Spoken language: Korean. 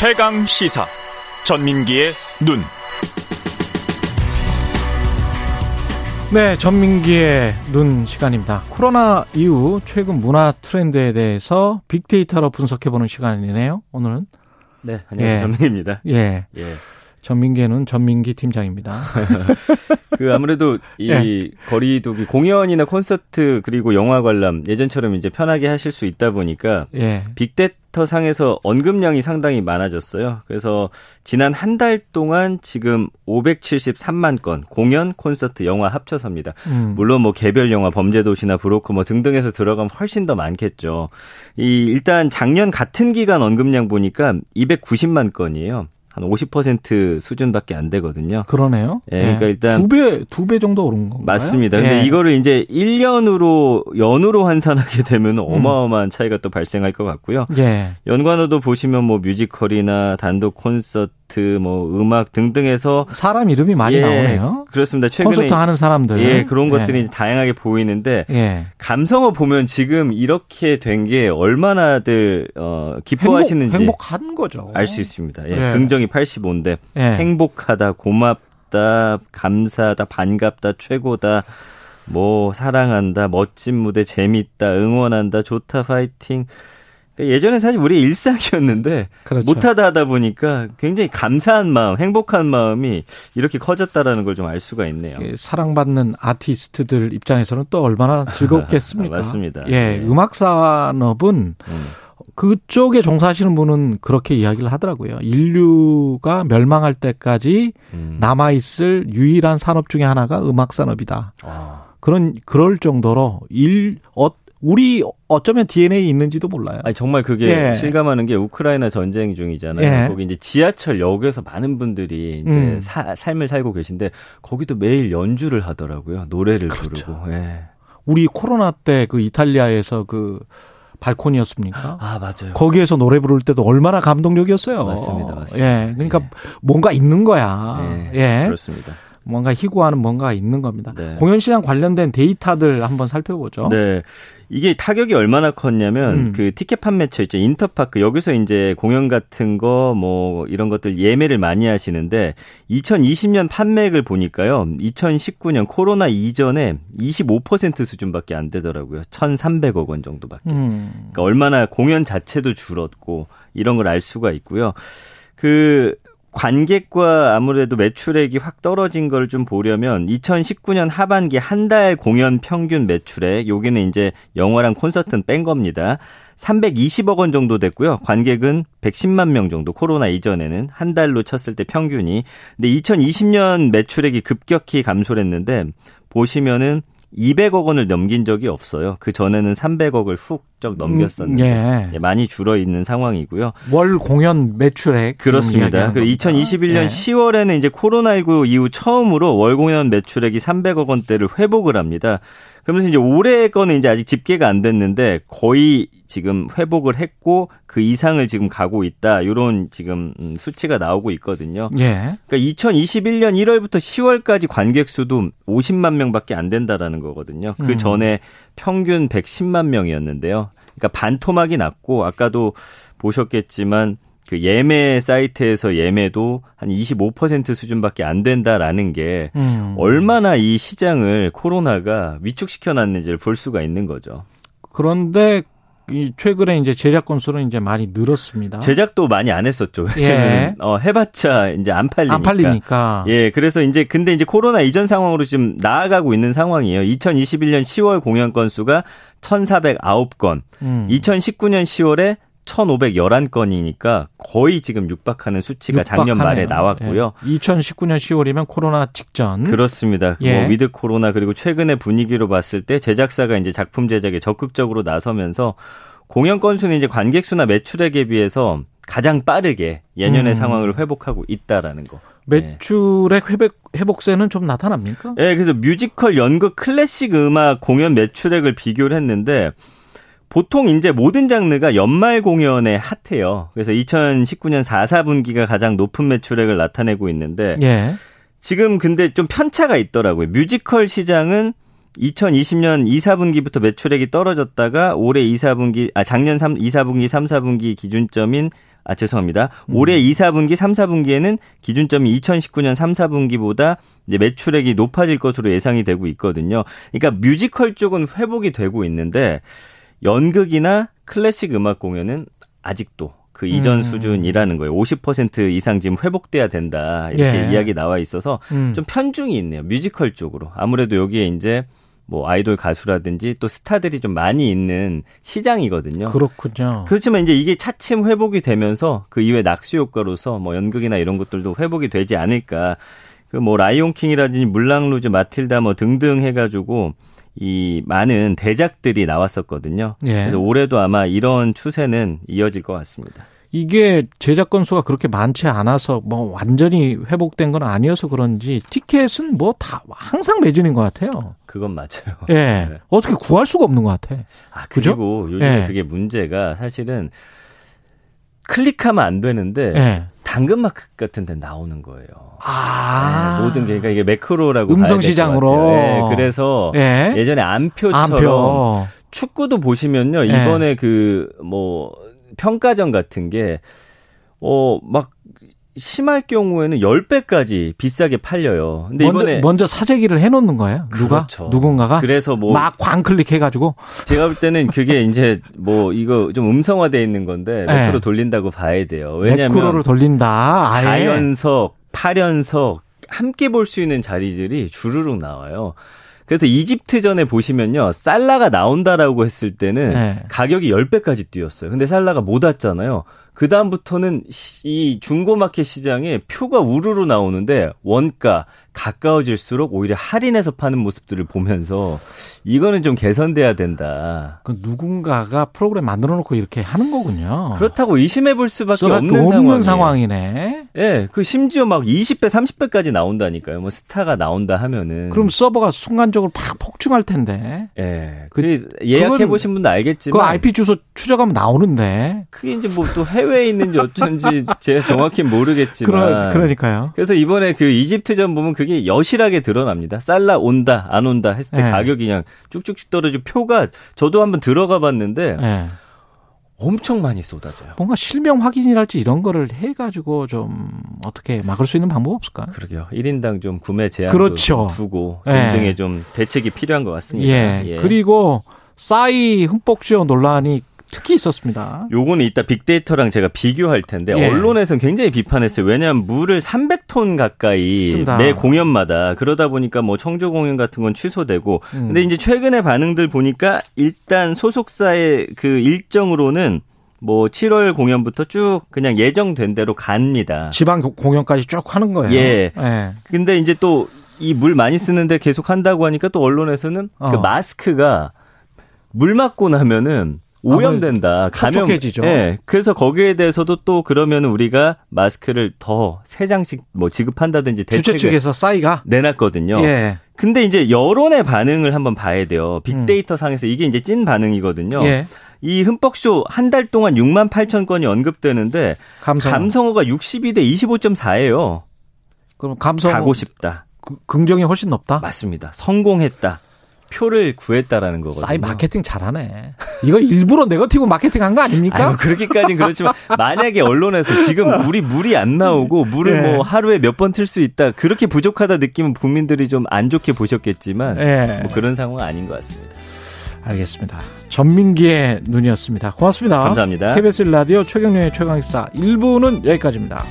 최강 시사 전민기의 눈. 네, 전민기의 눈 시간입니다. 코로나 이후 최근 문화 트렌드에 대해서 빅데이터로 분석해보는 시간이네요. 오늘은. 네, 안녕하세요. 예. 전민기입니다. 예. 예. 전민기는 전민기 팀장입니다. 그 아무래도 이 네. 거리두기 공연이나 콘서트 그리고 영화 관람 예전처럼 이제 편하게 하실 수 있다 보니까 예. 빅데 이터 상에서 언급량이 상당히 많아졌어요. 그래서 지난 한 달 동안 지금 573만 건 공연, 콘서트, 영화 합쳐서입니다. 음. 물론 뭐 개별 영화, 범죄도시나 브로커 뭐 등등에서 들어가면 훨씬 더 많겠죠. 이 일단 작년 같은 기간 언급량 보니까 290만 건이에요. 한 50% 수준밖에 안 되거든요. 그러네요. 예, 그러니까 네. 일단 두 배, 두 배 정도 오른 건가요? 맞습니다. 근데 예. 이거를 이제 1년으로 연으로 환산하게 되면 음. 어마어마한 음. 차이가 또 발생할 것 같고요. 예. 연관어도 보시면 뭐 뮤지컬이나 단독 콘서트 아트, 뭐 음악 등등에서 사람 이름이 많이 예, 나오네요. 그렇습니다. 최근에 콘서트 하는 사람들 예 그런 예. 것들이 다양하게 보이는데 예. 감성어 보면 지금 이렇게 된 게 얼마나들 어, 기뻐하시는지 행복, 한 거죠. 알 수 있습니다. 예, 예. 긍정이 85인데 예. 행복하다, 고맙다, 감사하다, 반갑다, 최고다. 뭐 사랑한다, 멋진 무대 재밌다, 응원한다, 좋다, 파이팅. 예전에 사실 우리 일상이었는데 그렇죠. 못하다 하다 보니까 굉장히 감사한 마음, 행복한 마음이 이렇게 커졌다라는 걸 좀 알 수가 있네요. 사랑받는 아티스트들 입장에서는 또 얼마나 즐겁겠습니까? 맞습니다. 예, 네. 음악 산업은 음. 그쪽에 종사하시는 분은 그렇게 이야기를 하더라고요. 인류가 멸망할 때까지 음. 남아 있을 유일한 산업 중에 하나가 음악 산업이다. 아. 그런 그럴 정도로 일 어, 우리 어쩌면 DNA 있는지도 몰라요. 아니 정말 그게 예. 실감하는 게 우크라이나 전쟁 중이잖아요. 예. 거기 이제 지하철 역에서 많은 분들이 이제 음. 사, 삶을 살고 계신데 거기도 매일 연주를 하더라고요. 노래를 그렇죠. 부르고. 예. 우리 코로나 때 그 이탈리아에서 그 발코니였습니까? 아, 맞아요. 거기에서 노래 부를 때도 얼마나 감동적이었어요. 맞습니다. 맞습니다. 예. 그러니까 예. 뭔가 있는 거야. 예. 그렇습니다. 뭔가 희구하는 뭔가 있는 겁니다. 네. 공연 시장 관련된 데이터들 한번 살펴보죠. 네. 이게 타격이 얼마나 컸냐면 음. 그 티켓 판매처 있죠 인터파크 여기서 이제 공연 같은 거 뭐 이런 것들 예매를 많이 하시는데 2020년 판매액을 보니까요 2019년 코로나 이전에 25% 수준밖에 안 되더라고요 1,300억 원 정도밖에 음. 그러니까 얼마나 공연 자체도 줄었고 이런 걸 알 수가 있고요 그 관객과 아무래도 매출액이 확 떨어진 걸 좀 보려면 2019년 하반기 한 달 공연 평균 매출액 여기는 이제 영화랑 콘서트는 뺀 겁니다. 320억 원 정도 됐고요. 관객은 110만 명 정도 코로나 이전에는 한 달로 쳤을 때 평균이. 근데 2020년 매출액이 급격히 감소를 했는데 보시면은 200억 원을 넘긴 적이 없어요. 그 전에는 300억을 훅쩍 넘겼었는데 음, 예. 많이 줄어 있는 상황이고요. 월 공연 매출액 그렇습니다. 그 2021년 예. 10월에는 이제 코로나19 이후 처음으로 월 공연 매출액이 300억 원대를 회복을 합니다. 그러면서 이제 올해 거는 이제 아직 집계가 안 됐는데 거의 지금 회복을 했고 그 이상을 지금 가고 있다. 요런 지금 음, 수치가 나오고 있거든요. 예. 그러니까 2021년 1월부터 10월까지 관객 수도 50만 명밖에 안 된다라는 거거든요. 그 음. 전에 평균 110만 명이었는데요. 그러니까 반토막이 났고 아까도 보셨겠지만 그 예매 사이트에서 예매도 한 25% 수준밖에 안 된다라는 게 음. 얼마나 이 시장을 코로나가 위축시켜 놨는지를 볼 수가 있는 거죠. 그런데 이 최근에 이제 제작 건수는 이제 많이 늘었습니다. 제작도 많이 안 했었죠. 예. 어, 해봤자 이제 안 팔리니까. 안 팔리니까. 예, 그래서 이제 근데 이제 코로나 이전 상황으로 지금 나아가고 있는 상황이에요. 2021년 10월 공연 건수가 1,409건, 음. 2019년 10월에 1,511건이니까 거의 지금 육박하는 수치가 육박하네요. 작년 말에 나왔고요. 예. 2019년 10월이면 코로나 직전. 그렇습니다. 예. 뭐 with 코로나 그리고 최근의 분위기로 봤을 때 제작사가 이제 작품 제작에 적극적으로 나서면서 공연 건수는 이제 관객 수나 매출액에 비해서 가장 빠르게 예년의 음. 상황을 회복하고 있다라는 거. 매출액 회복 회복세는 좀 나타납니까? 네, 그래서 뮤지컬, 연극, 클래식 음악 공연 매출액을 비교를 했는데 보통 이제 모든 장르가 연말 공연에 hot해요. 그래서 2019년 4, 4분기가 가장 높은 매출액을 나타내고 있는데 예. 지금 근데 좀 편차가 있더라고요. 뮤지컬 시장은 2020년 2, 4분기부터 매출액이 떨어졌다가 올해 2, 4분기 아 작년 3, 2, 4분기, 3, 4분기 기준점인 아 죄송합니다. 음. 올해 2, 4분기, 3, 4분기에는 기준점이 2019년 3, 4분기보다 이제 매출액이 높아질 것으로 예상이 되고 있거든요. 그러니까 뮤지컬 쪽은 회복이 되고 있는데 연극이나 클래식 음악 공연은 아직도 그 이전 음. 수준이라는 거예요. 50% 이상 지금 회복돼야 된다. 이렇게 예. 이야기 나와 있어서 음. 좀 편중이 있네요. 뮤지컬 쪽으로. 아무래도 여기에 이제 뭐 아이돌 가수라든지 또 스타들이 좀 많이 있는 시장이거든요. 그렇군요. 그렇지만 이제 이게 차츰 회복이 되면서 그 이후에 낙수 효과로서 뭐 연극이나 이런 것들도 회복이 되지 않을까. 그 뭐 라이온 킹이라든지 물랑 루즈 마틸다 뭐 등등 해가지고 이 많은 대작들이 나왔었거든요. 예. 그래서 올해도 아마 이런 추세는 이어질 것 같습니다. 이게 제작 건수가 그렇게 많지 않아서 뭐 완전히 회복된 건 아니어서 그런지 티켓은 뭐 다 항상 매진인 것 같아요. 그건 맞아요. 예. 네. 어떻게 구할 수가 없는 것 같아. 아, 그리고 그죠? 요즘 예. 그게 문제가 사실은 클릭하면 안 되는데 예. 당근마켓 같은 데 나오는 거예요. 아. 네, 모든 게, 그러니까 이게 매크로라고. 음성시장으로. 네, 그래서 예. 예전에 안표처럼 안표. 축구도 보시면요. 예. 이번에 그, 뭐, 평가전 같은 게, 어, 막, 심할 경우에는 10배까지 비싸게 팔려요. 근데 먼저, 이번에 먼저 사재기를 해 놓는 거예요. 누가? 그렇죠. 누군가가? 그래서 뭐 막 광클릭 해 가지고 제가 볼 때는 그게 이제 뭐 이거 좀 음성화돼 있는 건데 네. 매크로 돌린다고 봐야 돼요. 왜냐면 매크로를 돌린다. 아예. 4연석, 8연석 함께 볼 수 있는 자리들이 주르륵 나와요. 그래서 이집트전에 보시면요. 살라가 나온다라고 했을 때는 네. 가격이 10배까지 뛰었어요. 근데 살라가 못 왔잖아요. 그 다음부터는 이 중고마켓 시장에 표가 우르르 나오는데 원가 가까워질수록 오히려 할인해서 파는 모습들을 보면서 이거는 좀 개선돼야 된다. 그 누군가가 프로그램 만들어 놓고 이렇게 하는 거군요. 그렇다고 의심해 볼 수밖에 없는, 없는 상황이네. 예, 네, 그 심지어 막 20배, 30배까지 나온다니까요. 뭐 스타가 나온다 하면은. 그럼 서버가 순간적으로 팍 폭증할 텐데. 예. 네, 그 예약해 보신 분도 알겠지만 그 IP 주소 추적하면 나오는데. 그게 이제 뭐 또 해외 에 있는지 어쩐지 제가 정확히 모르겠지만. 그러, 그러 니까요. 그래서 이번에 그 이집트전 보면 그게 여실하게 드러납니다. 살라 온다 안 온다 했을 때 네. 가격이 그냥 쭉쭉쭉 떨어지고 표가 저도 한번 들어가 봤는데 네. 엄청 많이 쏟아져요. 뭔가 실명 확인이랄지 이런 거를 해가지고 좀 어떻게 막을 수 있는 방법 없을까? 그러게요. 1인당 좀 구매 제한도 그렇죠. 두고 등등의 네. 좀 대책이 필요한 것 같습니다. 예. 예. 그리고 싸이 흠뻑 쇼 논란이 특히 있었습니다. 요거는 이따 빅데이터랑 제가 비교할 텐데 예. 언론에서는 굉장히 비판했어요. 왜냐하면 물을 300톤 가까이 쓴다. 매 공연마다 그러다 보니까 뭐 청조 공연 같은 건 취소되고 음. 근데 이제 최근의 반응들 보니까 일단 소속사의 그 일정으로는 뭐 7월 공연부터 쭉 그냥 예정된 대로 갑니다. 지방 공연까지 쭉 하는 거예요. 예. 예. 근데 이제 또 이 물 많이 쓰는데 계속 한다고 하니까 또 언론에서는 그 어. 그 마스크가 물 맞고 나면은 오염된다. 감염. 촉촉해지죠. 네. 그래서 거기에 대해서도 또 그러면 우리가 마스크를 더 세 장씩 뭐 지급한다든지 주최 측에서 싸이가 내놨거든요. 예. 근데 이제 여론의 반응을 한번 봐야 돼요. 빅데이터 상에서 이게 이제 찐 반응이거든요. 예. 이 흠뻑쇼 한 달 동안 6만 8천 건이 언급되는데 감성어. 감성어가 62대 25.4예요. 그럼 감성어 가고 싶다. 그, 긍정이 훨씬 높다? 맞습니다. 성공했다. 표를 구했다라는 거거든요. 싸이 마케팅 잘하네. 이거 일부러 네거티브 마케팅 한 거 아닙니까? 아유, 그렇게까지는 그렇지만 만약에 언론에서 지금 물이 물이 안 나오고 물을 네. 뭐 하루에 몇 번 틀 수 있다 그렇게 부족하다 느끼면 국민들이 좀 안 좋게 보셨겠지만 네. 뭐 그런 상황은 아닌 것 같습니다. 알겠습니다. 전민기의 눈이었습니다. 고맙습니다. 감사합니다. KBS 라디오 최경련의 최강의사 1부는 여기까지입니다.